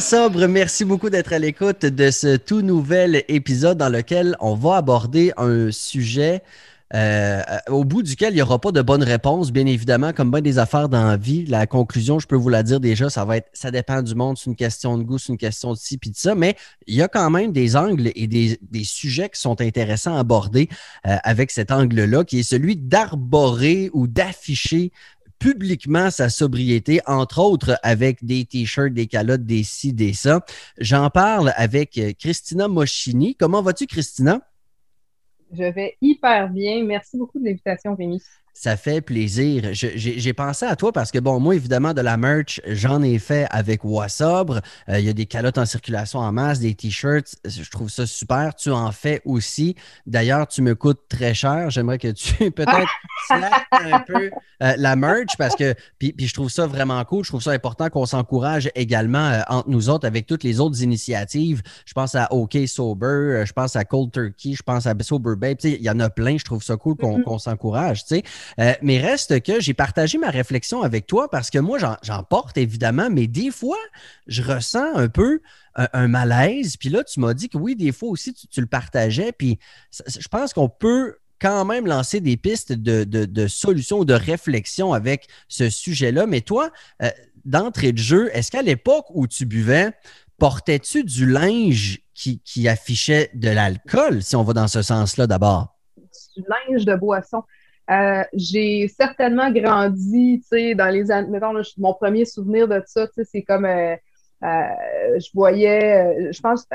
Sobre, merci beaucoup d'être à l'écoute de ce tout nouvel épisode dans lequel on va aborder un sujet euh, au bout duquel il n'y aura pas de bonne réponse, bien évidemment, comme bien des affaires dans la vie. La conclusion, je peux vous la dire déjà, ça va être ça dépend du monde, c'est une question de goût, c'est une question de ci puis de ça, mais il y a quand même des angles et des, sujets qui sont intéressants à aborder euh, avec cet angle-là, qui est celui d'arborer ou d'afficher publiquement sa sobriété, entre autres avec des t-shirts, des calottes, des ci, des ça. J'en parle avec euh, Christina Moschini. Comment vas-tu, Christina? Je vais hyper bien. Merci beaucoup de l'invitation, Rémi. Ça fait plaisir. J'ai pensé à toi parce que, bon, moi, évidemment, de la merch, j'en ai fait avec Wassobre. Euh, il y a des calottes en circulation en masse, des t-shirts. Je trouve ça super. Tu en fais aussi. D'ailleurs, tu me coûtes très cher. J'aimerais que tu peut-être un peu euh, la merch parce que, puis, je trouve ça vraiment cool. Je trouve ça important qu'on s'encourage également euh, entre nous autres avec toutes les autres initiatives. Je pense à OK Sober, je pense à Cold Turkey, je pense à Sober Babe. Il y en a plein. Je trouve ça cool qu'on mm-hmm. s'encourage. Tu sais. Euh, mais reste que j'ai partagé ma réflexion avec toi parce que moi, j'en porte évidemment, mais des fois, je ressens un peu un, malaise. Puis là, tu m'as dit que oui, des fois aussi, tu, le partageais. Puis je pense qu'on peut quand même lancer des pistes de, solutions ou de réflexion avec ce sujet-là. Mais toi, euh, d'entrée de jeu, est-ce qu'à l'époque où tu buvais, portais-tu du linge qui, qui affichait de l'alcool, si on va dans ce sens-là d'abord? Du linge de boisson. Euh, j'ai certainement grandi, tu sais, dans les années. Mettons, mon premier souvenir de ça, tu sais, c'est comme. Euh, euh, je voyais, je pense,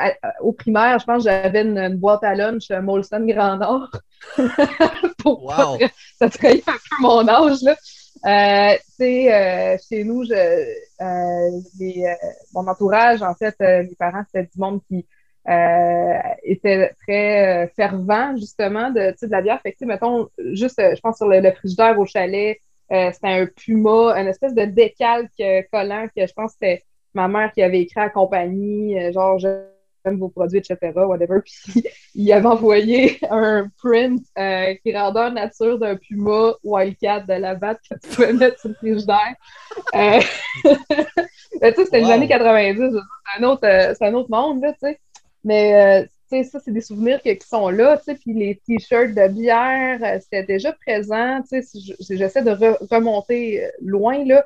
au primaire, je pense que j'avais une, boîte à lunch Molson Grand Nord. wow. ça trahit un peu mon âge, là. sais, chez nous, je, mon entourage, en fait, mes parents, c'était du monde qui euh, était très euh, fervent, justement, de, de la bière. Fait que, mettons, juste, euh, je pense sur le, frigidaire au chalet, c'était un Puma, une espèce de décalque collant que je pense que c'était ma mère qui avait écrit à la compagnie, genre, j'aime vos produits, etc., whatever. Puis il avait envoyé un print qui grandeur nature d'un Puma Wildcat de la batte que tu pouvais mettre sur le frigidaire. euh, tu sais, c'était les années 90, c'est un, autre, un autre monde, tu sais. Mais euh, ça, c'est des souvenirs qui sont là. Puis les t-shirts de bière, euh, c'était déjà présent. J'essaie de remonter euh, loin là,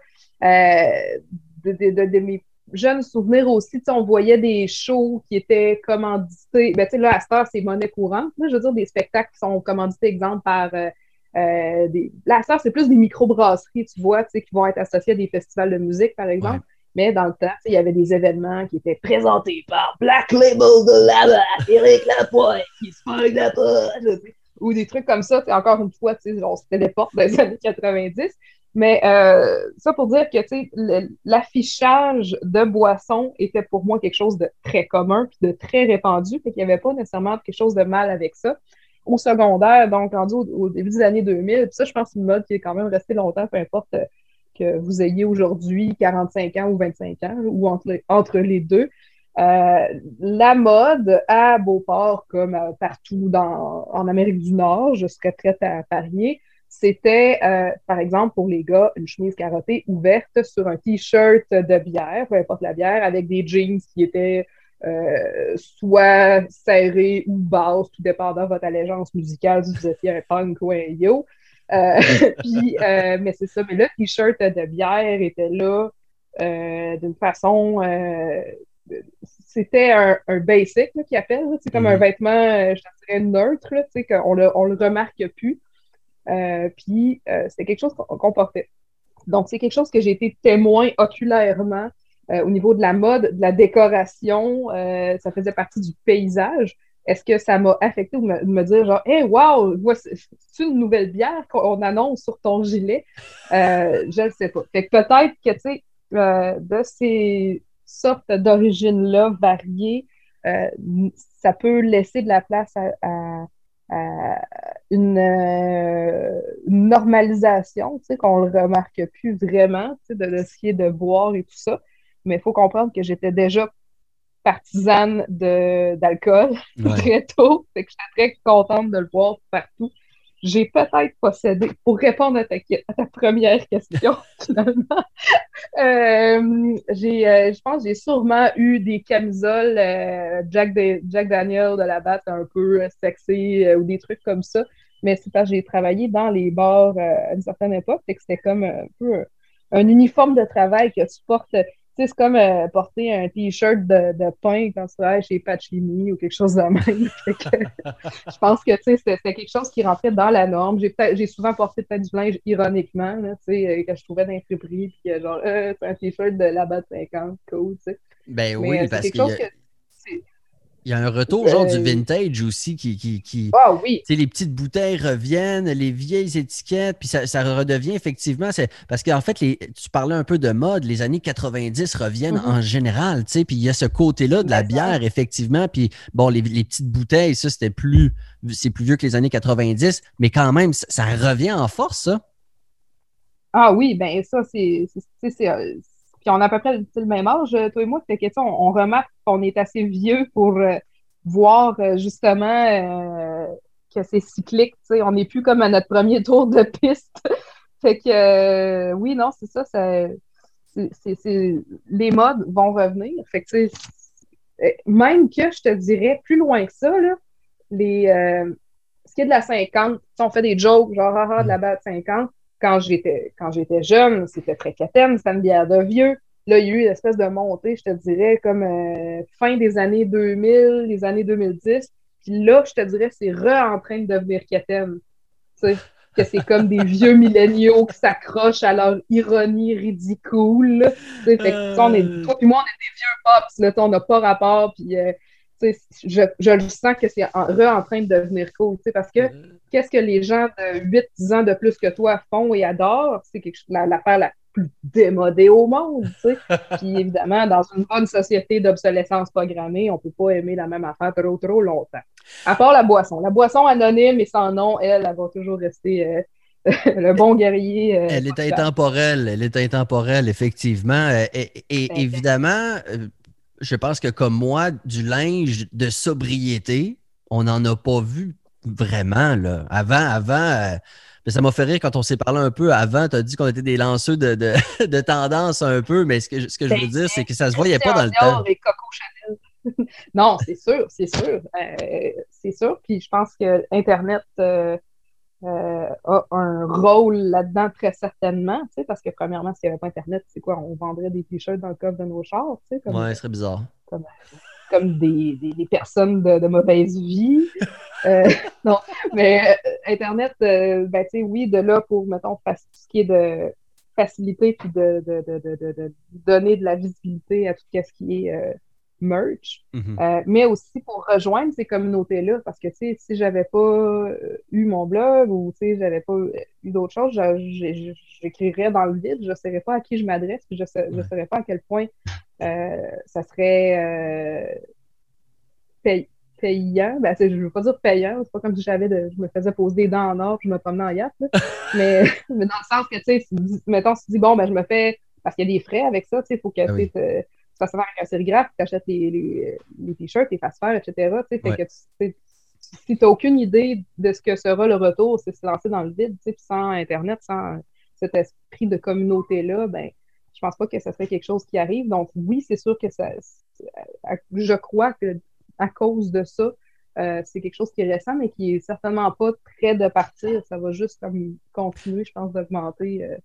de, mes jeunes souvenirs aussi. On voyait des shows qui étaient commandités. Ben, là, à cette heure, c'est monnaie courante. je veux dire, des spectacles qui sont commandités, exemple, par. des... Là, à c'est plus des microbrasseries, tu vois, qui vont être associées à des festivals de musique, par exemple. Mais dans le temps, il y avait des événements qui étaient présentés par Black Label de là Eric Lapointe, qui se la ou des trucs comme ça. Encore une fois, on se téléporte dans les années 90. Mais euh, ça pour dire que l'affichage de boissons était pour moi quelque chose de très commun puis de très répandu, fait qu'il n'y avait pas nécessairement quelque chose de mal avec ça. Au secondaire, donc rendu au, début des années 2000, puis ça, je pense que c'est une mode qui est quand même restée longtemps, peu importe euh, que vous ayez aujourd'hui 45 ans ou 25 ans, ou entre, les deux. Euh, la mode à Beauport, comme euh, partout dans, en Amérique du Nord, je serais prête à parier, c'était, euh, par exemple, pour les gars, une chemise carottée ouverte sur un T-shirt de bière, peu importe la bière, avec des jeans qui étaient soit serrés ou basses, tout dépendant de votre allégeance musicale, si vous étiez un punk ou un yo. Euh, puis, euh, mais c'est ça. Mais le t-shirt de bière était là euh, d'une façon. c'était un, basic qui appelle. C'est comme un mhm. vêtement, je dirais, neutre, qu'on le, on le remarque plus. puis, c'était quelque chose qu'on portait. Donc, c'est quelque chose que j'ai été témoin oculairement au niveau de la mode, de la décoration. ça faisait partie du paysage. Est-ce que ça m'a affecté de me, dire genre, hey, wow, c'est une nouvelle bière qu'on annonce sur ton gilet? Euh, je ne sais pas. Fait que peut-être que, tu sais, euh, de ces sortes d'origines-là variées, euh, ça peut laisser de la place à, une, normalisation, tu sais, qu'on ne remarque plus vraiment, tu sais, de, de ce qui est de boire et tout ça. Mais il faut comprendre que j'étais déjà partisane d'alcool très tôt. Fait que j'étais très contente de le voir partout. j'ai peut-être possédé, pour répondre à ta, première question, finalement, euh, j'ai, euh, je pense que j'ai sûrement eu des camisoles euh, Jack, Jack Daniel de la batte un peu sexy ou des trucs comme ça. Mais c'est parce que j'ai travaillé dans les bars à une certaine époque, que c'était comme un peu un uniforme de travail que tu portes c'est comme euh, porter un t-shirt de, de, pain quand tu travailles chez Pachini ou quelque chose de même. je pense que c'était quelque chose qui rentrait dans la norme. J'ai souvent porté peut-être du linge ironiquement, là, euh, que je trouvais dans les puis genre, euh, c'est un t-shirt de la bas de 50, cool. Ben oui, parce que. Il y a un retour genre du euh, vintage aussi qui. qui, qui ah oui. Les petites bouteilles reviennent, les vieilles étiquettes, puis ça, redevient effectivement. Parce qu'en fait, les, tu parlais un peu de mode, les années 90 reviennent mm-hmm. en général, tu sais, puis il y a ce côté-là de la bière, effectivement. Puis bon, les, petites bouteilles, ça, c'était plus. C'est plus vieux que les années 90, mais quand même, ça, revient en force, ça. Ah oui, ben ça, c'est euh, puis on a à peu près le même âge, euh, toi et moi, question, on, remarque qu'on est assez vieux pour euh, voir euh, justement que c'est cyclique. On n'est plus comme à notre premier tour de piste. fait que oui, non, c'est ça. ça les modes vont revenir. Fait que, même que je te dirais plus loin que ça, là, les, ce qui est de la 50, on fait des jokes, genre, ah, ah de la batte 50 quand j'étais quand j'étais jeune, c'était très quaten, c'était une bière de vieux. Là, il y a eu une espèce de montée, je te dirais, comme euh, fin des années 2000, les années 2010. Puis là, je te dirais, c'est re en train de devenir quétaine. Tu sais, que c'est comme des vieux milléniaux qui s'accrochent à leur ironie ridicule. Tu sais, fait que, on est, euh. toi et moi, on est des vieux pops, là, on n'a pas rapport. Puis, euh, je, je le sens que c'est en, re en train de devenir cool, parce que qu'est-ce que les gens de 8-10 ans de plus que toi font et adorent, c'est l'affaire la, plus démodée au monde, tu sais. Puis évidemment, dans une bonne société d'obsolescence programmée, on peut pas aimer la même affaire trop, trop longtemps. À part la boisson. La boisson anonyme et sans nom, elle, elle va toujours rester... Euh, le bon guerrier. Euh, elle est intemporelle, elle est intemporelle, effectivement. Euh, et, et évidemment, je pense que comme moi, du linge de sobriété, on n'en a pas vu vraiment. Là. Avant, avant, euh, ça m'a fait rire quand on s'est parlé un peu avant. Tu as dit qu'on était des lanceux de, de, tendance un peu, mais ce que, ce que je veux ben, dire, c'est que ça ne se voyait pas dans le temps. non, c'est sûr, c'est sûr. Euh, c'est sûr. Puis je pense que Internet. Euh, euh, a un rôle là-dedans très certainement, parce que premièrement, s'il n'y avait pas Internet, c'est quoi? On vendrait des t-shirts dans le coffre de nos chars, tu sais? Comme, ouais, ce serait bizarre. Comme, des, des, personnes de, mauvaise vie. euh, non, mais euh, Internet, euh, ben, tu sais, oui, de là pour, mettons, tout ce qui est de faciliter puis de, de, de, donner de la visibilité à tout ce qui est merch, mhm. euh, mais aussi pour rejoindre ces communautés-là, parce que si j'avais pas eu mon blog ou si j'avais pas eu d'autres choses, j'écrirais dans le vide, je ne saurais pas à qui je m'adresse, puis je ne saurais pas à quel point ça serait payant. Ben, je ne veux pas dire payant, c'est pas comme si j'avais de, je me faisais poser des dents en or puis je me promenais en yacht, mais, mais, dans le sens que, tu sais, mettons, tu dis, bon, ben, je me fais, parce qu'il y a des frais avec ça, tu sais, il faut que ah fasses faire un sérigraphe, tu achètes les, les, t-shirts, les fasses faire, etc. Fait que si tu n'as aucune idée de ce que sera le retour, c'est se lancer dans le vide, sans Internet, sans cet esprit de communauté-là, ben, je pense pas que ce serait quelque chose qui arrive. Donc, oui, c'est sûr que ça, je crois que à cause de ça, euh, c'est quelque chose qui est récent, mais qui est certainement pas prêt de partir. Ça va juste comme continuer, je pense, d'augmenter. Euh,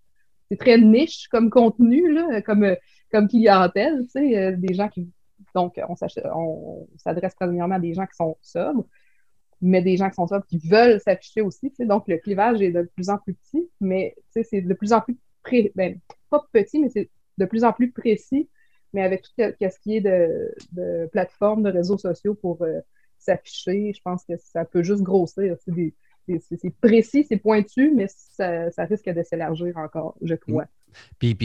c'est très niche comme contenu, là, comme comme clientèle, tu sais, euh, des gens qui. Donc, on s'adresse premièrement à des gens qui sont sobres, mais des gens qui sont sobres qui veulent s'afficher aussi. Tu sais, donc, le clivage est de plus en plus petit, mais c'est de plus en plus pré... ben, pas petit, mais c'est de plus en plus précis, mais avec tout ce qui est de, plateformes, de réseaux sociaux pour euh, s'afficher, je pense que ça peut juste grossir. C'est précis, c'est pointu, mais ça, ça risque de s'élargir encore, je crois. Puis,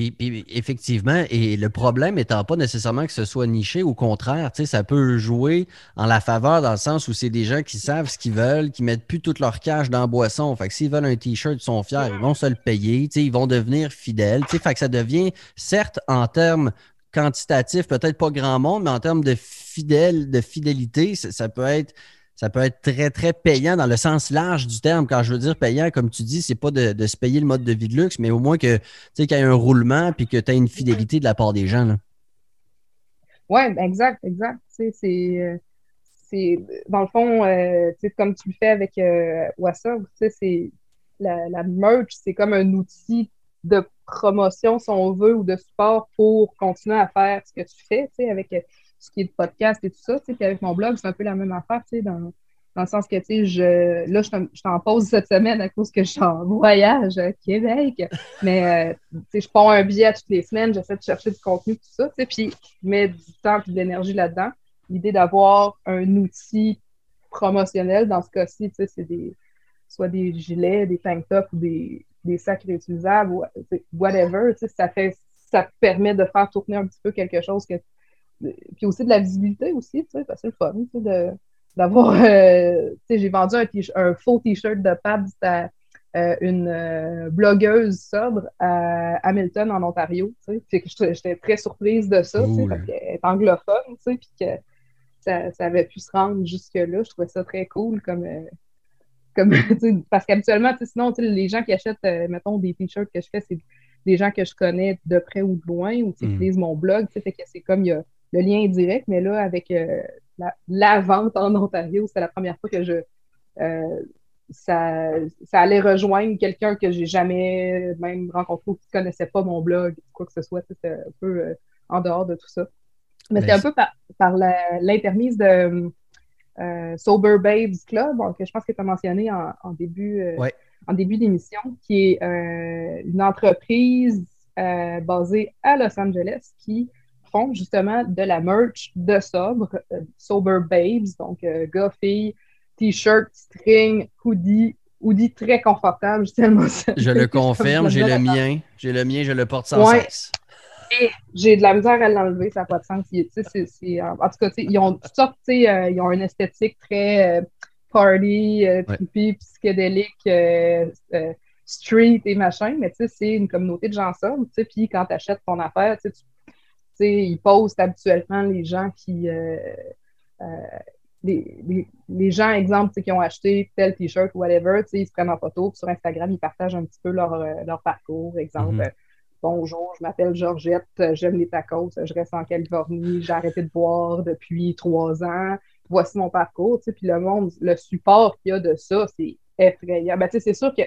effectivement, et le problème étant pas nécessairement que ce soit niché, au contraire, ça peut jouer en la faveur dans le sens où c'est des gens qui savent ce qu'ils veulent, qui mettent plus toute leur cash dans la boisson. Fait que s'ils veulent un t-shirt, ils sont fiers, ils vont se le payer, ils vont devenir fidèles. Fait que ça devient, certes, en termes quantitatifs, peut-être pas grand monde, mais en termes de fidèle, de fidélité, ça, peut être ça peut être très, très payant dans le sens large du terme. Quand je veux dire payant, comme tu dis, c'est pas de, se payer le mode de vie de luxe, mais au moins que, tu sais, qu'il y ait un roulement puis que tu aies une fidélité de la part des gens. Oui, exact, exact. C'est, c'est, dans le fond, euh, comme tu le fais avec euh, WhatsApp, c'est la, la merch, c'est comme un outil de promotion, si on veut, ou de support pour continuer à faire ce que tu fais, avec euh, ce qui est de podcast et tout ça. Puis avec mon blog, c'est un peu la même affaire, dans, dans le sens que, je, là, je t'en pose cette semaine à cause que je suis en voyage à Québec. Mais, euh, je prends un billet toutes les semaines, j'essaie de chercher du contenu, tout ça, puis je mets du temps et de l'énergie là-dedans. L'idée d'avoir un outil promotionnel, dans ce cas-ci, c'est des, soit des gilets, des tank tops ou des, des sacs réutilisables, whatever, ça fait ça permet de faire tourner un petit peu quelque chose que. Puis aussi de la visibilité aussi, tu sais, c'est le fun, de, d'avoir. Euh, j'ai vendu un, un faux t-shirt de Pabs à euh, une euh, blogueuse sobre à Hamilton, en Ontario. J'étais très surprise de ça, parce qu'elle est anglophone, puis que ça, ça, avait pu se rendre jusque-là. Je trouvais ça très cool comme parce qu'habituellement, sinon, les gens qui achètent, euh, mettons, des t-shirts que je fais, c'est des gens que je connais de près ou de loin ou qui mm. utilisent mon blog. Fait que c'est comme il y a le lien direct, mais là, avec euh, la, vente en Ontario, c'est la première fois que je. Euh, ça, ça, allait rejoindre quelqu'un que j'ai jamais même rencontré ou qui ne connaissait pas mon blog, quoi que ce soit. C'était un peu en dehors de tout ça. Mais c'est un peu par, par l'intermise de euh, Sober Babes Club, que je pense que tu as mentionné en, début, euh, en début d'émission, qui est euh, une entreprise basée à Los Angeles qui font justement de la merch de sobre, Sober Babes, donc gars, t-shirt, string, hoodie, hoodie très confortable. Je le confirme, j'ai le mien. J'ai le mien, je le porte sans cesse j'ai de la misère à l'enlever, ça n'a pas de sens. en tout cas, ils ont toutes sortes, euh, ils ont une esthétique très euh, party, euh, trippy, psychédélique, street et machin, mais c'est une communauté de gens sobres. Puis quand tu achètes ton affaire, tu ils postent habituellement les gens qui. Les, les, gens, exemple, qui ont acheté tel t-shirt ou whatever, ils se prennent en photo, sur Instagram, ils partagent un petit peu leur, leur parcours, exemple. Mm-hmm. Bonjour, je m'appelle Georgette, j'aime les tacos, je reste en Californie, j'ai arrêté de boire depuis trois ans. Voici mon parcours. Puis le monde, le support qu'il y a de ça, c'est effrayant. Ben, c'est sûr que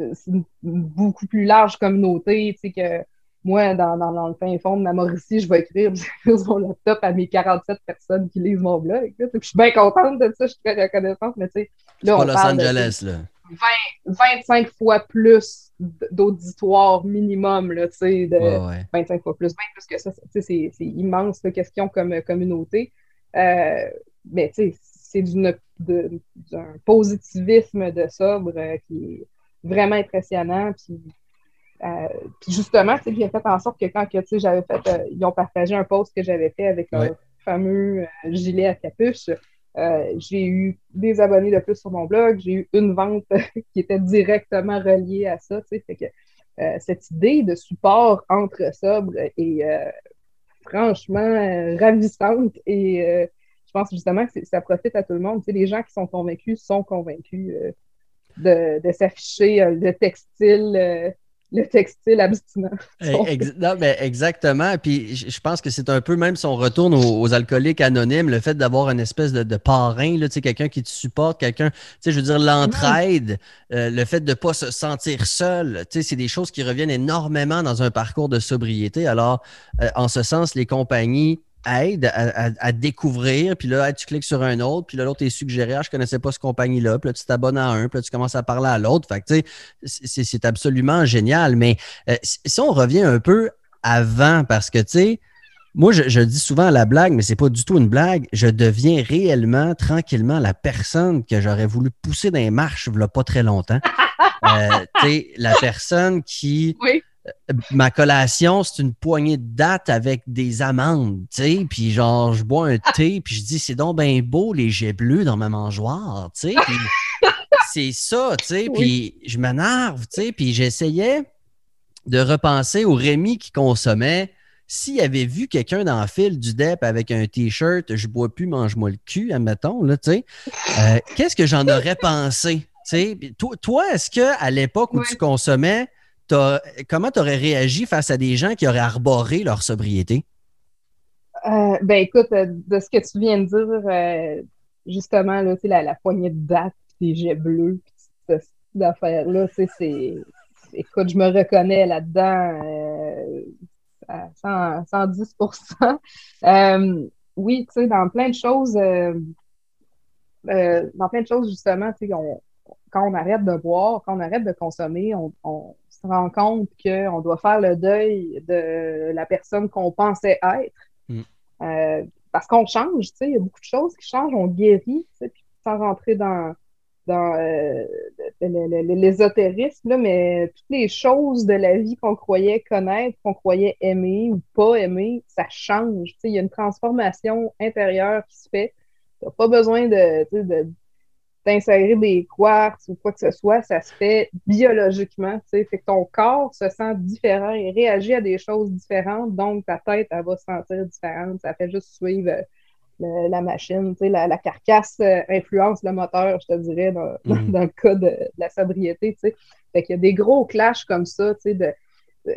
euh, c'est une beaucoup plus large communauté que moi, dans, dans, le fin fond de ma Mauricie, je vais écrire sur mon laptop à mes 47 personnes qui lisent mon blog. Je suis bien contente de ça, je suis très reconnaissante, mais tu sais, là, on Los Angeles, là. 25 fois plus d'auditoire minimum, là, tu sais, de 25 fois plus, 20 plus que ça, c'est immense, la question comme communauté. Euh, mais, tu sais, c'est d'un positivisme de sobre euh, qui est vraiment impressionnant, puis euh, puis justement, tu sais, j'ai fait en sorte que quand j'avais fait, ils ont partagé un post que j'avais fait avec un fameux gilet à capuche, euh, j'ai eu des abonnés de plus sur mon blog, j'ai eu une vente qui était directement reliée à ça. Fait que, euh, cette idée de support entre sobres est euh, franchement ravissante et je pense justement que ça profite à tout le monde. les gens qui sont convaincus sont convaincus de, de s'afficher le textile le textile abstinent. Eh, non, mais exactement. Puis je pense que c'est un peu, même si on retourne aux, alcooliques anonymes, le fait d'avoir une espèce de, parrain, quelqu'un qui te supporte, quelqu'un, je veux dire, l'entraide, euh, le fait de ne pas se sentir seul, c'est des choses qui reviennent énormément dans un parcours de sobriété. Alors, euh, en ce sens, les compagnies aide à, découvrir, puis là, tu cliques sur un autre, puis là, l'autre est suggéré, ah, je connaissais pas ce compagnie-là, puis là, tu t'abonnes à un, puis là, tu commences à parler à l'autre. Fait que, tu sais, c'est absolument génial. Mais euh, si on revient un peu avant, parce que, tu sais, moi, je, dis souvent la blague, mais c'est pas du tout une blague. Je deviens réellement, tranquillement, la personne que j'aurais voulu pousser dans les marches il pas très longtemps. euh, tu sais, la personne qui... Oui ma collation, c'est une poignée de dates avec des amandes, tu sais, puis genre, je bois un thé, puis je dis, c'est donc bien beau, les jets bleus dans ma mangeoire, tu sais, c'est ça, tu sais, puis je m'énerve, tu sais, puis j'essayais de repenser au Rémi qui consommait. S'il avait vu quelqu'un dans le fil du DEP avec un T-shirt, je bois plus, mange-moi le cul, admettons, là, tu sais, euh, qu'est-ce que j'en aurais pensé? Toi, toi est-ce qu'à l'époque où tu consommais, comment tu aurais réagi face à des gens qui auraient arboré leur sobriété? Euh, ben écoute, euh, de ce que tu viens de dire, justement, là, la, la poignée de date, des jets bleus, cette affaire-là, c'est. Écoute, je me reconnais là-dedans à 110% euh, Oui, tu sais, dans plein de choses, euh, euh, dans plein de choses, justement, tu sais, quand on arrête de boire, quand on arrête de consommer, on, se rend compte qu'on doit faire le deuil de la personne qu'on pensait être. Mm. parce qu'on change, tu sais, il y a beaucoup de choses qui changent, on guérit, tu sais, puis sans rentrer dans, dans euh, l'ésotérisme, mais toutes les choses de la vie qu'on croyait connaître, qu'on croyait aimer ou pas aimer, ça change. Il y a une transformation intérieure qui se fait. Tu n'as pas besoin de, d'insérer des quartz ou quoi que ce soit, ça se fait biologiquement. Fait que ton corps se sent différent et réagit à des choses différentes, donc ta tête, elle va se sentir différente. Ça fait juste suivre la machine, la, la, carcasse euh, influence le moteur, je te dirais, dans, mhm. le cas de, la sobriété. Fait qu'il y a des gros clashs comme ça, de, de,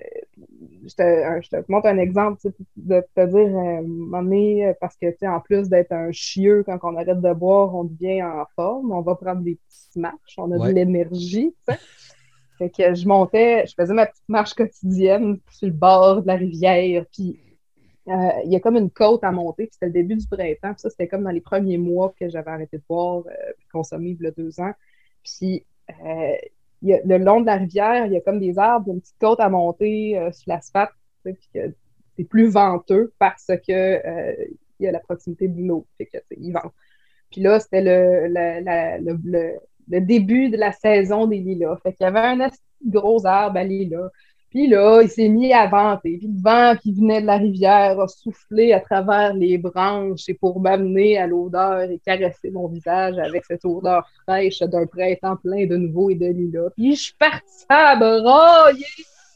je, te, je, te, montre un exemple de te dire, euh, parce que en plus d'être un chieux quand on arrête de boire, on devient en forme, on va prendre des petites marches, on a de l'énergie. Fait que je montais, je faisais ma petite marche quotidienne sur le bord de la rivière, puis euh, il y a comme une côte à monter, c'était le début du printemps. Puis ça, c'était comme dans les premiers mois que j'avais arrêté de boire euh, puis consommer il y a deux ans. Puis euh, le long de la rivière, il y a comme des arbres, une petite côte à monter sur l'asphalte, puis que c'est plus venteux parce que il y a la proximité de l'eau, puis que il vente. Puis là, c'était le, le, le, début de la saison des lilas. Fait qu'il y avait un gros arbre à lilas. Puis là, il s'est mis à vanter. Puis le vent qui venait de la rivière a soufflé à travers les branches et pour m'amener à l'odeur et caresser mon visage avec cette odeur fraîche d'un printemps plein de nouveau et de lilas. Puis je suis partie à broyer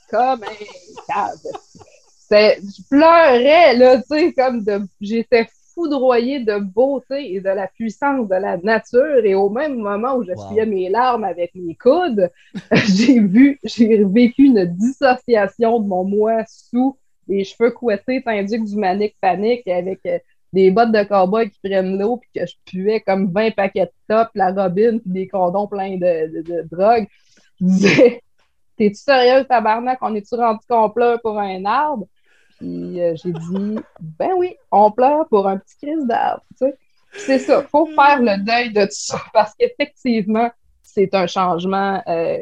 comme un cave. Je pleurais, là, tu sais, comme de... J'étais foudroyé de beauté et de la puissance de la nature. Et au même moment où j'appuyais mes larmes avec mes coudes, j'ai vu, j'ai vécu une dissociation de mon moi sous les cheveux couettés, tandis du manique panique avec euh, des bottes de cowboy qui prennent l'eau, puis que je puais comme 20 paquets de top, la robine, puis des condons pleins de, de, drogue. Je disais, t'es-tu sérieux, tabarnak? On est-tu rendu qu'on pleure pour un arbre? Puis euh, j'ai dit, ben oui, on pleure pour un petit crise d'arbre. C'est ça, il faut faire le deuil de tout ça parce qu'effectivement, c'est un changement. Euh,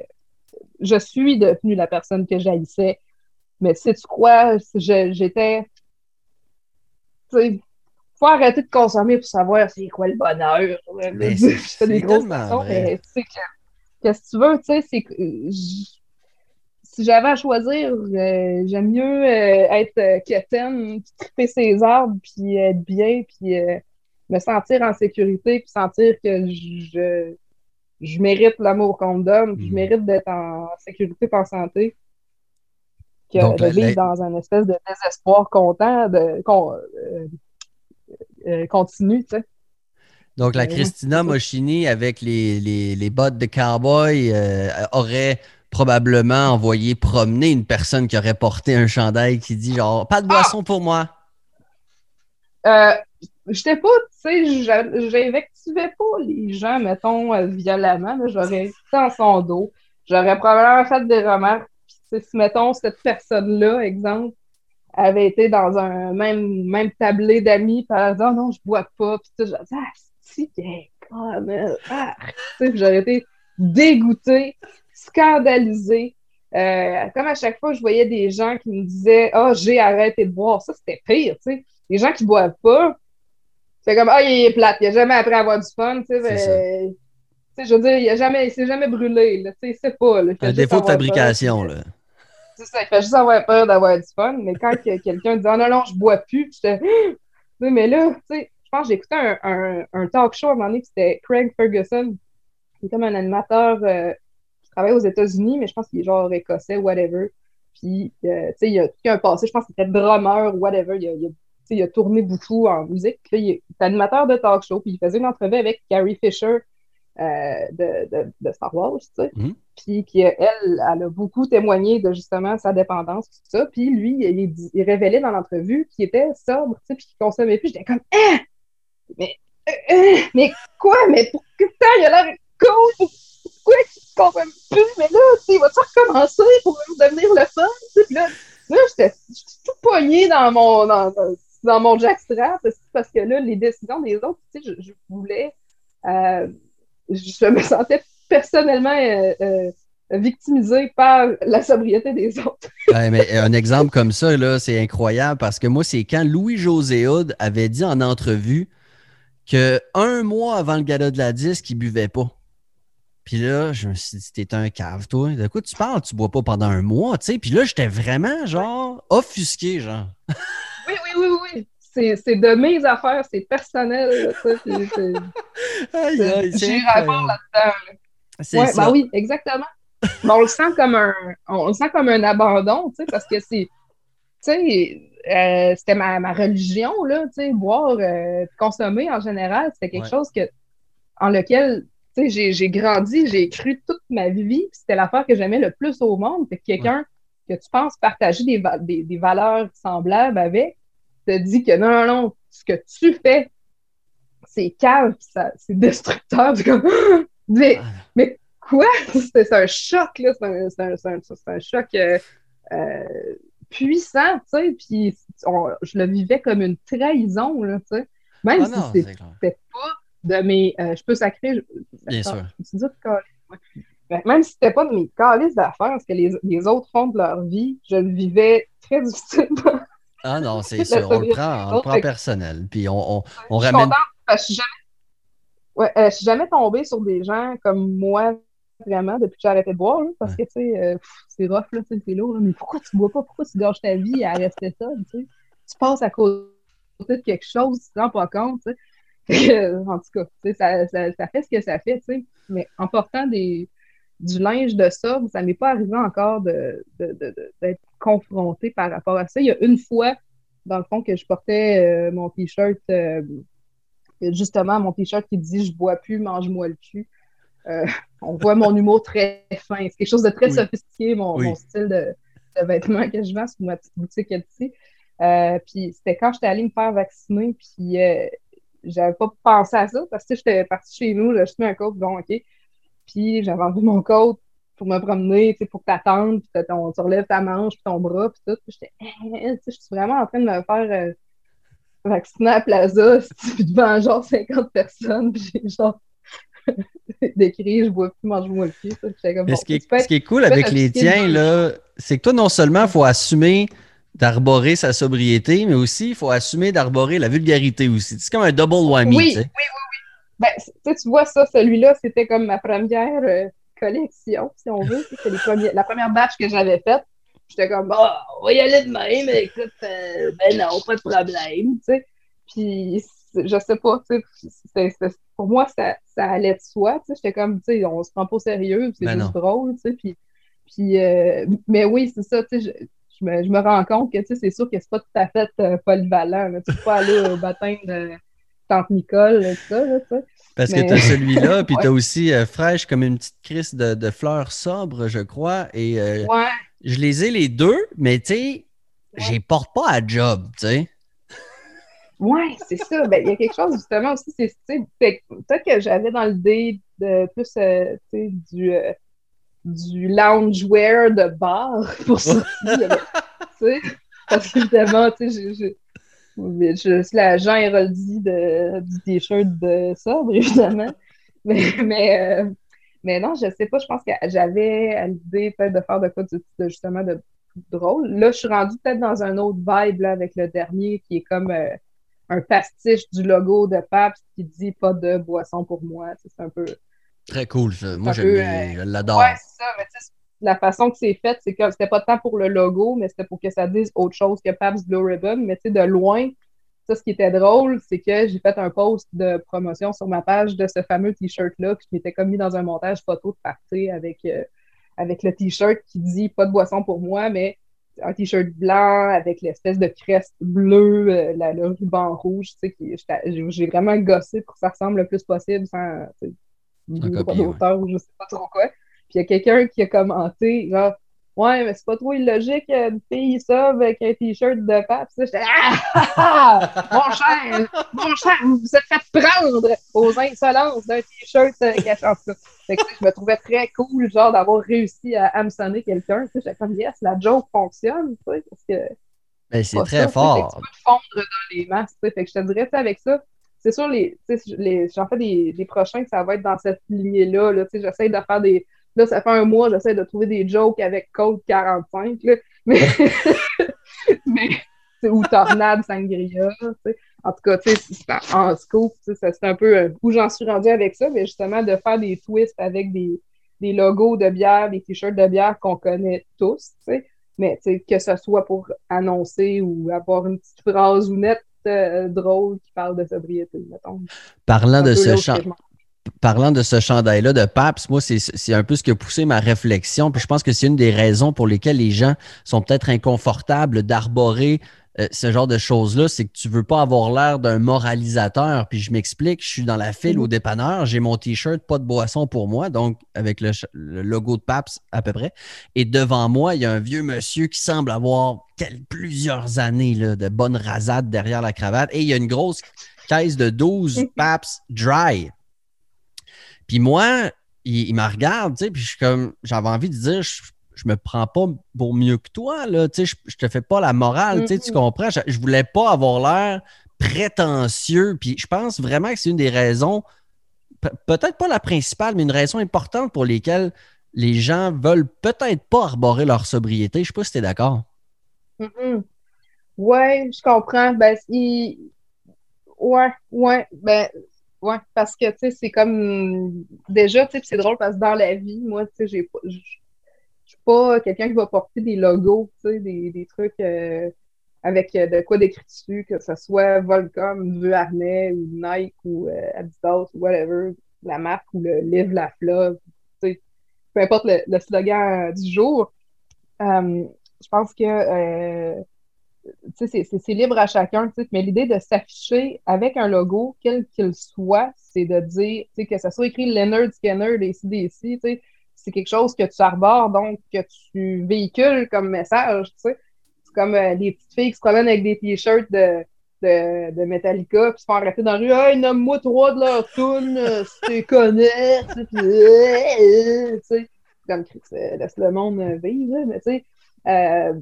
je suis devenue la personne que j'haïssais, mais sais tu quoi, j'étais. Il faut arrêter de consommer pour savoir c'est quoi le bonheur. C'est des grosses mais qu'est-ce que tu veux, tu sais, c'est que si j'avais à choisir, euh, j'aime mieux euh, être euh, quétaine, triper ses arbres, puis être bien, puis me sentir en sécurité, puis sentir que je, je mérite l'amour qu'on me donne, puis je hmm. mérite d'être en sécurité et en santé. Que de vivre dans un espèce de désespoir content, de, continu, tu sais. Donc, la Christina Moschini avec les, les, les bottes de cowboy aurait probablement envoyé promener une personne qui aurait porté un chandail qui dit genre pas de ah! boisson pour moi. Euh, J'étais pas, tu sais, j'invectivais pas les gens, mettons, euh, violemment. J'aurais été en son dos. J'aurais probablement fait des remarques. Puis, si, mettons, cette personne-là, exemple, avait été dans un même, même tablé d'amis, par exemple, non, je bois pas. Puis, tu sais, ah, si, ah, j'aurais été dégoûtée scandalisée. Euh, comme à chaque fois, je voyais des gens qui me disaient Ah, oh, j'ai arrêté de boire. Ça, c'était pire, tu sais. Les gens qui boivent pas, c'est comme Ah, il est plate, il a jamais appris à avoir du fun, tu sais. Ben, je veux dire, il a jamais, s'est jamais brûlé, tu sais, c'est pas. Un défaut de fabrication, là. C'est ça, il fait juste avoir peur d'avoir du fun, mais quand quelqu'un dit oh, non, non, je bois plus, je te. mais là, tu sais, je pense que j'ai écouté un, un, talk show à un moment donné, c'était Craig Ferguson, qui est comme un animateur. Euh, travaille aux États-Unis, mais je pense qu'il est genre écossais, whatever. Puis, euh, tu sais, il a, a un passé, je pense qu'il était drummer, whatever. Il a, il a, il a tourné beaucoup en musique. Puis là, il est animateur de talk show. Puis il faisait une entrevue avec Carrie Fisher euh, de, de, de, Star Wars, tu sais. Mhm. Puis qu'elle, elle a beaucoup témoigné de justement sa dépendance, tout ça. Puis lui, il, il révélait dans l'entrevue qu'il était sobre, tu sais, puis qu'il consommait plus. J'étais comme, hein? Mais, euh, mais quoi? Mais pour que ça, il a l'air cool! Pourquoi qu'il consomme plus? Mais là, tu il va-tu recommencer pour devenir le fun? Là, là j'étais tout poigné dans mon, dans, dans parce que là, les décisions des autres, tu sais, je, voulais. Euh, je me sentais personnellement euh, euh, victimisée par la sobriété des autres. ouais, mais un exemple comme ça, là, c'est incroyable parce que moi, c'est quand Louis-José avait dit en entrevue que un mois avant le gala de la disque, il buvait pas. Puis là, je me suis dit, t'es un cave, toi. De quoi tu parles? Tu bois pas pendant un mois, tu sais. Puis là, j'étais vraiment, genre, offusqué, genre. oui, oui, oui, oui c'est de mes affaires, c'est personnel. J'ai rapport là-dedans. Ouais, ça. Ben oui, exactement. Mais on le sent comme un, on le sent comme un abandon, tu sais, parce que c'est, tu sais, euh, c'était ma, ma, religion, là, tu sais, boire, euh, consommer en général, c'était quelque ouais. chose que, en lequel, j'ai grandi, j'ai cru toute ma vie, c'était l'affaire que j'aimais le plus au monde, que quelqu'un ouais. que tu penses partager des, des, des valeurs semblables avec, te dit que non, non, non, ce que tu fais, c'est calme, c'est destructeur. Comme, mais, ah. mais quoi? C'est un choc, là. C'est un, un, un, un, choc euh, euh, puissant, tu sais. Puis on, je le vivais comme une trahison, là, tu sais. Même ah si c'était pas de mes. Euh, je peux sacrer. Bien sûr. Tu dis ouais. Même si c'était pas de mes calices d'affaires, ce que les, les autres font de leur vie, je le vivais très difficilement. Ah non, c'est sûr. On le prend, on le prend personnel. Puis on, on, on ramène. Je suis jamais... Ouais, euh, je suis jamais tombée sur des gens comme moi, vraiment, depuis que j'ai arrêté de boire, là, parce ouais. que, tu sais, euh, c'est rough, là, c'est lourd. Là, mais pourquoi tu bois pas? Pourquoi tu gâches ta vie à rester ça? Tu, sais? tu passes à côté de quelque chose, tu te rends pas compte, tu sais. en tout cas, ça, ça, ça, fait ce que ça fait, tu sais. Mais en portant des, du linge de ça, ça m'est pas arrivé encore d'être de, de, de, confronté par rapport à ça. Il y a une fois, dans le fond, que je portais euh, mon t-shirt, euh, justement, mon t-shirt qui dit Je bois plus, mange-moi le cul. Euh, on voit mon humour très fin. C'est quelque chose de très oui. sophistiqué, mon, oui. mon style de, vêtements que je vends sur ma petite boutique ici. puis c'était quand j'étais allée me faire vacciner, puis j'avais pas pensé à ça parce que j'étais partie chez nous, j'ai acheté un coat, bon, OK. Puis j'avais enlevé mon coat pour me promener, tu sais, pour t'attendre, puis ton, tu relèves ta manche, puis ton bras, puis tout. Puis j'étais, eh, tu sais, je suis vraiment en train de me faire euh, vacciner à Plaza, puis devant genre 50 personnes, puis j'ai genre décrit, je bois plus, mange-moi le pied. Comme, bon, ce, qui est, ce qui est cool avec les tiens, là, c'est que toi, non seulement, il faut assumer d'arborer sa sobriété, mais aussi, il faut assumer d'arborer la vulgarité aussi. C'est comme un double whammy, oui. Oui, oui, oui. Ben, tu vois ça, celui-là, c'était comme ma première... Euh, collection, si on veut. C'est la première batch que j'avais faite. J'étais comme, oh, on va y aller de même, mais écoute, euh, ben non, pas de problème, tu sais. Puis, je sais pas, tu sais, pour moi, ça, ça allait de soi, tu sais. J'étais comme, tu sais, on se prend pas au sérieux, c'est ben juste non. drôle, tu sais. Puis, puis euh, mais oui, c'est ça, tu sais, je, me, je, me, rends compte que, tu sais, c'est sûr que c'est pas tout à fait euh, polyvalent, là. Tu peux pas aller au baptême de Tante Nicole, tout ça, là, sais. Parce mais... que tu as celui-là, puis tu as aussi euh, fraîche comme une petite crise de, de, fleurs sobres, je crois. Et euh, ouais. je les ai les deux, mais tu sais, ouais. je les porte pas à job, tu sais. Oui, c'est ça. Ben, il y a quelque chose justement aussi, c'est peut-être que j'avais dans l'idée de plus euh, du, euh, du loungewear de bar pour ça. parce qu'évidemment, tu sais, j'ai je suis la Jean Héroldi du t-shirt de sobre, évidemment. Mais, euh, mais, non, je sais pas, je pense que j'avais l'idée peut-être de faire de quoi de, de, justement de drôle. Là, je suis rendue peut-être dans un autre vibe là, avec le dernier qui est comme euh, un pastiche du logo de Pabst qui dit pas de boisson pour moi. C'est un peu. Très cool, ça. Moi, bien, je l'adore. Ouais, c'est ça, mais la façon que c'est fait, c'est que c'était pas tant pour le logo, mais c'était pour que ça dise autre chose que Pabst Blue Ribbon. Mais tu sais, de loin, ça, ce qui était drôle, c'est que j'ai fait un post de promotion sur ma page de ce fameux T-shirt-là, puis je m'étais comme mis dans un montage photo de partie avec, euh, avec le T-shirt qui dit pas de boisson pour moi, mais un t-shirt blanc avec l'espèce de creste bleue, euh, le ruban rouge, tu sais, j'ai vraiment gossé pour que ça ressemble le plus possible sans d'auteur ou je sais pas trop quoi. Puis il y a quelqu'un qui a commenté, genre, Ouais, mais c'est pas trop illogique, une fille ça avec un t-shirt de pape. J'étais ah, Mon cher, mon cher, vous vous êtes fait prendre aux insolences d'un t-shirt euh, cachant ça. Fait que, je me trouvais très cool, genre, d'avoir réussi à hameçonner quelqu'un. J'étais comme, yes, la joke fonctionne, tu sais, parce que. Mais c'est très fort. Tu peux fondre dans les masses, tu sais. Fait que je te dirais, avec ça, c'est sûr, les, les, j'en fais des, des prochains que ça va être dans cette lignée-là. Là, J'essaie de faire des, Là, ça fait un mois, j'essaie de trouver des jokes avec code 45. Là. Mais, mais ou Tornade Sangria. En tout cas, en scope, c'est un peu euh, où j'en suis rendu avec ça, mais justement de faire des twists avec des, des logos de bière, des t-shirts de bière qu'on connaît tous, mais que ce soit pour annoncer ou avoir une petite phrase ou nette euh, drôle qui parle de sobriété, mettons. Parlant de ce champ parlant de ce chandail-là de Paps, moi, c'est un peu ce qui a poussé ma réflexion. Puis je pense que c'est une des raisons pour lesquelles les gens sont peut-être inconfortables d'arborer euh, ce genre de choses-là. C'est que tu ne veux pas avoir l'air d'un moralisateur. Puis je m'explique, je suis dans la file au mm-hmm. dépanneur, j'ai mon T-shirt, pas de boisson pour moi, donc avec le, logo de Paps à peu près. Et devant moi, il y a un vieux monsieur qui semble avoir plusieurs années de bonne rasade derrière la cravate. Et il y a une grosse caisse de 12 Paps Dry puis moi, il, me regarde, tu sais, puis je suis comme, j'avais envie de dire, je, je me prends pas pour mieux que toi, là, tu sais, je, te fais pas la morale, tu sais, tu comprends? Je, je, voulais pas avoir l'air prétentieux, puis je pense vraiment que c'est une des raisons, peut-être pas la principale, mais une raison importante pour lesquelles les gens veulent peut-être pas arborer leur sobriété. Je sais pas si tu es d'accord. Ouais, je comprends. Ben, il... Ouais, ouais. Ben, oui, parce que, tu sais, c'est comme. Déjà, tu sais, c'est drôle parce que dans la vie, moi, tu sais, j'ai pas. Pas quelqu'un qui va porter des logos, des, des trucs euh, avec euh, de quoi d'écrit dessus, que ce soit Volcom, Vue Harnais, ou Nike, ou euh, Adidas, ou whatever, la marque, ou le livre La Fleuve, peu importe le, le slogan du jour. je pense que c'est libre à chacun, mais l'idée de s'afficher avec un logo, quel qu'il soit, c'est de dire que ce soit écrit Leonard Skinner des CDC, c'est quelque chose que tu arbores, donc que tu véhicules comme message. C'est comme euh, les petites filles qui se promènent avec des t-shirts de, de, de, Metallica, puis se font arrêter dans la rue. Hey, nomme-moi trois de leurs tunes, euh, si tu connais. comme laisse le monde vivre, mais tu sais. Euh,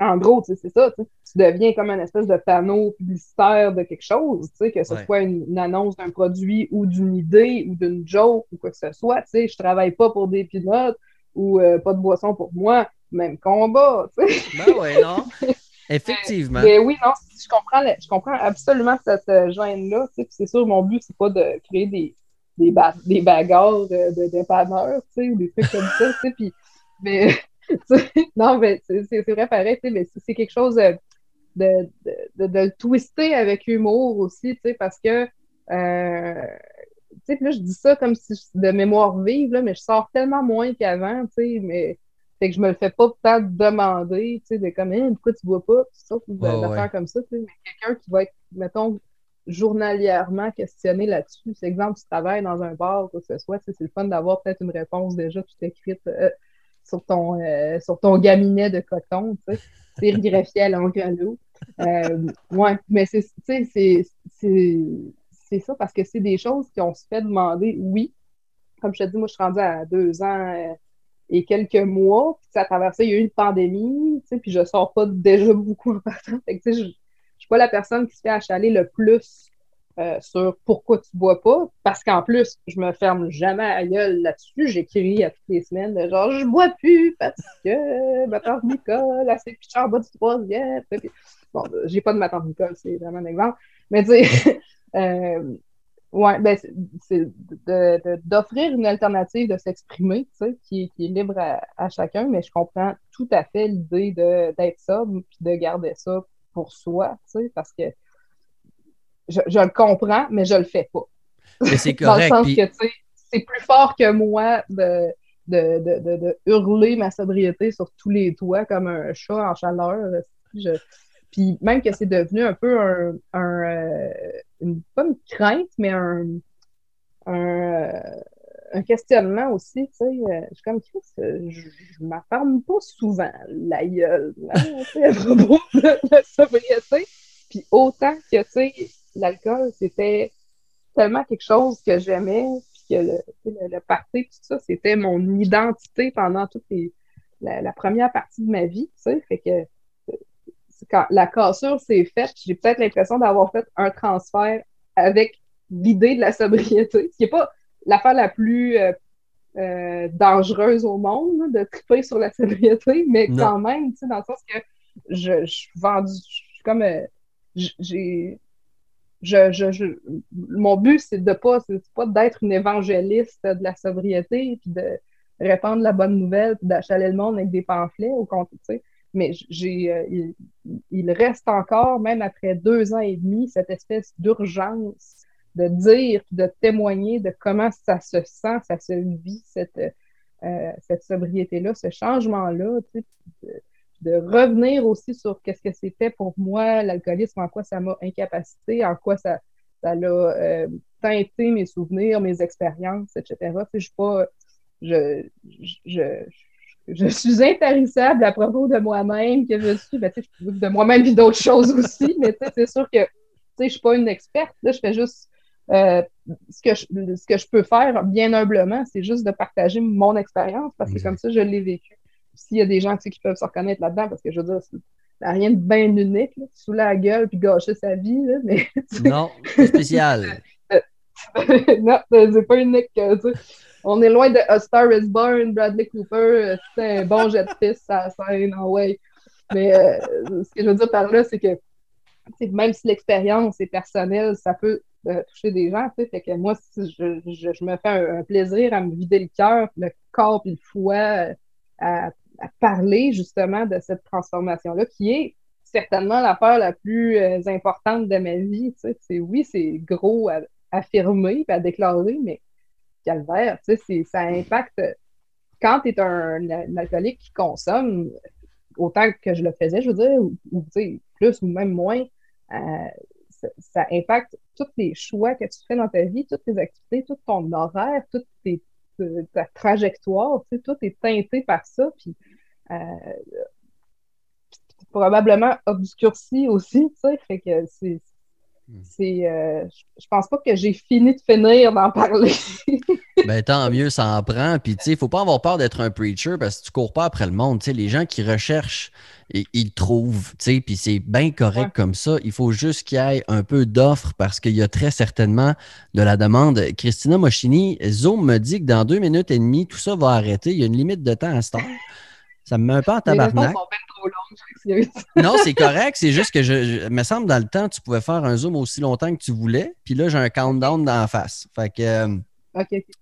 en gros, c'est ça, tu deviens comme un espèce de panneau publicitaire de quelque chose, que ce soit une, annonce d'un produit ou d'une idée ou d'une joke ou quoi que ce soit. Je travaille pas pour des pilotes ou euh, pas de boisson pour moi, même combat. Ben ouais, non. Effectivement. Mais, oui, non, je comprends, je comprends absolument cette euh, gêne-là. C'est sûr, mon but, c'est pas de créer des, des, des bagarres de, de dépanneurs ou des trucs comme ça. Puis, mais non, mais c'est vrai pareil, mais c'est quelque chose de, de, de, de, twister avec humour aussi, parce que euh, là, je dis ça comme si de mémoire vive, là, mais je sors tellement moins qu'avant, mais fait que je me le fais pas tant demander, tu sais, de comme, hein, pourquoi tu bois pas, ça, de, faire comme ça, mais quelqu'un qui va être, mettons, journalièrement questionné là-dessus. C'est exemple, tu travailles dans un bar ou quoi que ce soit, c'est le fun d'avoir peut-être une réponse déjà toute écrite. Euh, sur ton, euh, sur ton gaminet de coton, tu sais. À l'angelo. Euh, ouais, mais c'est ça parce que c'est des choses qui ont se fait demander, oui. Comme je te dis, moi, je suis rendue à deux ans euh, et quelques mois, puis ça a traversé, il y a eu une pandémie, tu sais, puis je sors pas déjà beaucoup en partant. Que, je, je suis pas la personne qui se fait achaler le plus euh, sur pourquoi tu bois pas, parce qu'en plus, je me ferme jamais à gueule là-dessus. J'écris à toutes les semaines de genre, je bois plus parce que ma tante Nicole, elle s'est en bas du troisième. Bon, j'ai pas de ma tante Nicole, c'est vraiment un exemple. Mais tu sais, euh, ouais, ben, c'est d'offrir une alternative, de s'exprimer, tu sais, qui, qui, est libre à, chacun, mais je comprends tout à fait l'idée d'être sobre puis de garder ça pour soi, tu sais, parce que je, le comprends, mais je le fais pas. Mais c'est correct. Dans le sens que, c'est plus fort que moi de, de, hurler ma sobriété sur tous les toits comme un chat en chaleur. Puis même que c'est devenu un peu un, euh, une, pas une crainte, mais un, un, euh, questionnement aussi, tu sais. Euh, je suis comme, je, je m'affirme pas souvent la gueule hein, à propos de la sobriété. Puis autant que, tu sais, l'alcool, c'était tellement quelque chose que j'aimais, puis que le, le, party, tout ça, c'était mon identité pendant toute la, première partie de ma vie, tu sais. Fait que quand la cassure s'est faite, j'ai peut-être l'impression d'avoir fait un transfert avec l'idée de la sobriété, ce qui n'est pas l'affaire la plus euh, euh, dangereuse au monde, de triper sur la sobriété, mais quand même, tu sais, dans le sens que je, je suis vendu, je suis comme, euh, j'ai, je, je, mon but, c'est de pas, c'est pas d'être une évangéliste de la sobriété, puis de répandre la bonne nouvelle, puis d'achaler le monde avec des pamphlets, au compte, tu sais. Mais j'ai, euh, il, reste encore, même après deux ans et demi, cette espèce d'urgence de dire, de témoigner de comment ça se sent, ça se vit, cette, euh, cette sobriété-là, ce changement-là, tu sais, de, revenir aussi sur qu'est-ce que c'était pour moi l'alcoolisme, en quoi ça m'a incapacité, en quoi ça, ça l'a euh, teinté mes souvenirs, mes expériences, etc. Tu sais, je suis pas, je, je, je suis intarissable à propos de moi-même, que je suis, ben, de moi-même et d'autres choses aussi, mais c'est sûr que je ne suis pas une experte. Là, je fais juste euh, ce, que je, ce que je peux faire bien humblement, c'est juste de partager mon expérience parce que comme ça, je l'ai vécu. S'il y a des gens qui peuvent se reconnaître là-dedans, parce que je veux dire, il n'y a rien de bien unique, sous la gueule puis gâcher sa vie, là, mais. Non, c'est spécial. non, c'est pas unique. On est loin de A Star is Born, Bradley Cooper, euh, c'est un bon jet de piste à la scène, en way. Mais euh, ce que je veux dire par là, c'est que même si l'expérience est personnelle, ça peut euh, toucher des gens. Fait que moi, je, je, me fais un, plaisir à me vider le cœur, le corps et le foie à, parler justement de cette transformation-là, qui est certainement l'affaire la plus importante de ma vie. C'est, oui, c'est gros à affirmer et à déclarer, mais calvaire. Tu sais, ça impacte. Quand tu es un, alcoolique qui consomme, autant que je le faisais, je veux dire, ou, plus ou même moins, euh, ça, impacte tous les choix que tu fais dans ta vie, toutes tes activités, tout ton horaire, toute ta trajectoire, tu sais, tout est teinté par ça. Puis, euh, probablement obscurci aussi, tu sais, fait que c'est Hmm. c'est euh, je pense pas que j'ai fini de finir d'en parler. ben tant mieux, ça en prend. Puis tu sais, il faut pas avoir peur d'être un preacher parce que tu cours pas après le monde. Tu sais, les gens qui recherchent, ils, ils trouvent. Tu sais, puis c'est bien correct comme ça. Il faut juste qu'il y ait un peu d'offres parce qu'il y a très certainement de la demande. Christina Moschini, Zoom me dit que dans deux minutes et demie, tout ça va arrêter. Il y a une limite de temps à ce temps. Ça me met un peu en tabarnak. non, c'est correct. C'est juste que je, me semble dans le temps, tu pouvais faire un zoom aussi longtemps que tu voulais. Puis là, j'ai un countdown dans la face. Fait que. Euh,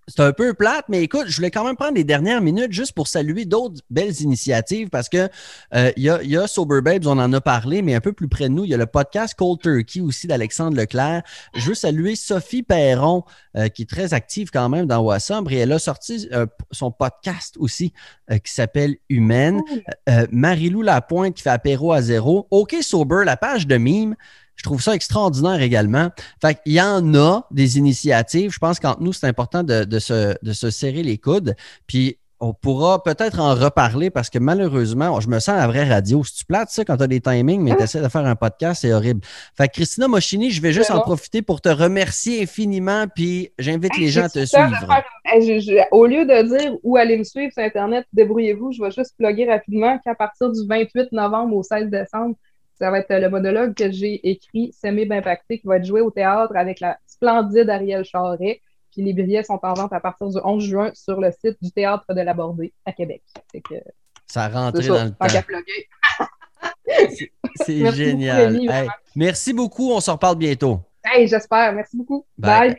c'est un peu plate, mais écoute, je voulais quand même prendre les dernières minutes juste pour saluer d'autres belles initiatives parce que euh, il y, a, Sober Babes, on en a parlé, mais un peu plus près de nous, il y a le podcast Cold Turkey aussi d'Alexandre Leclerc. Je veux saluer Sophie Perron, euh, qui est très active quand même dans Wassambre et elle a sorti son podcast aussi qui s'appelle Humaine. Marie-Lou Lapointe qui fait apéro à zéro. OK Sober, la page de mime. Je trouve ça extraordinaire également. Fait qu'il y en a des initiatives. Je pense qu'entre nous, c'est important de, se, de se serrer les coudes. Puis on pourra peut-être en reparler parce que malheureusement, je me sens à la vraie radio. Si tu plates ça quand tu as des timings, mais tu essaies de faire un podcast, c'est horrible. Fait que Christina Moschini, je vais juste en profiter pour te remercier infiniment, puis j'invite les gens à te suivre. au lieu de dire où aller me suivre sur Internet, débrouillez-vous, je vais juste plugger rapidement qu'à partir du 28 novembre au 16 décembre, ça va être le monologue que j'ai écrit, S'aimer impacté, qui va être joué au théâtre avec la splendide Ariel Charret. Puis les billets sont en vente à partir du 11 juin sur le site du Théâtre de la Bordée à Québec. Que, ça a rentré dans le temps. C'est génial. merci beaucoup. On se reparle bientôt. Hey, j'espère. Merci beaucoup. Bye.